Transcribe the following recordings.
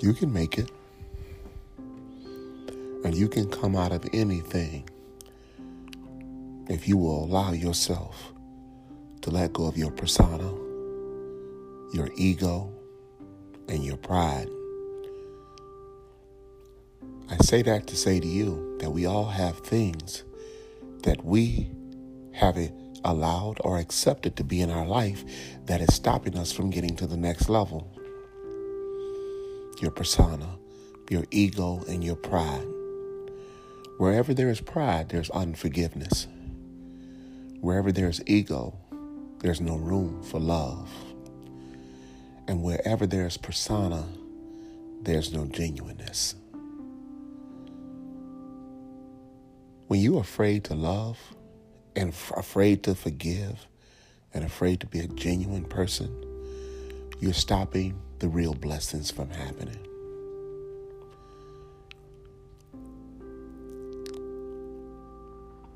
You can make it. And you can come out of anything if you will allow yourself to let go of your persona, your ego, and your pride. I say that to say to you that we all have things that we have allowed or accepted to be in our life that is stopping us from getting to the next level. Your persona, your ego, and your pride. Wherever there is pride, there's unforgiveness. Wherever there's ego, there's no room for love. And wherever there's persona, there's no genuineness. When you're afraid to love and f- afraid to forgive and afraid to be a genuine person, you're stopping the real blessings from happening.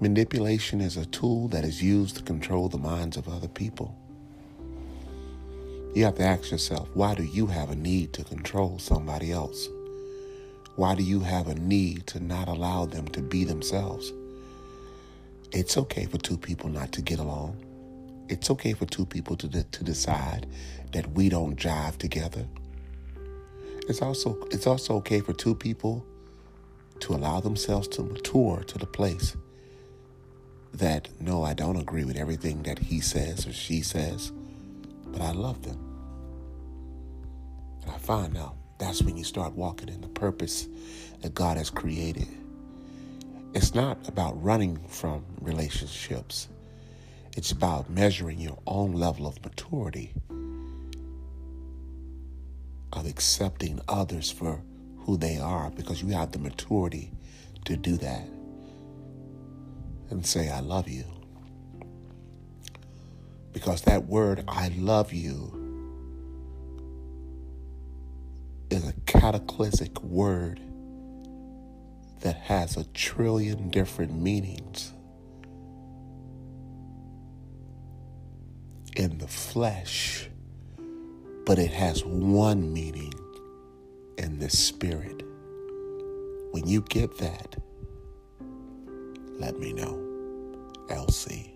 Manipulation is a tool that is used to control the minds of other people. You have to ask yourself, why do you have a need to control somebody else? Why do you have a need to not allow them to be themselves? It's okay for two people not to get along. It's okay for two people to, de- to decide that we don't jive together. It's also it's also okay for two people to allow themselves to mature to the place that no, I don't agree with everything that he says or she says, but I love them. And I find out that's when you start walking in the purpose that God has created. It's not about running from relationships. It's about measuring your own level of maturity, of accepting others for who they are, because you have the maturity to do that and say, I love you. Because that word, I love you, is a cataclysmic word that has a trillion different meanings. In the flesh, but it has one meaning in the spirit. When you get that, let me know. LC.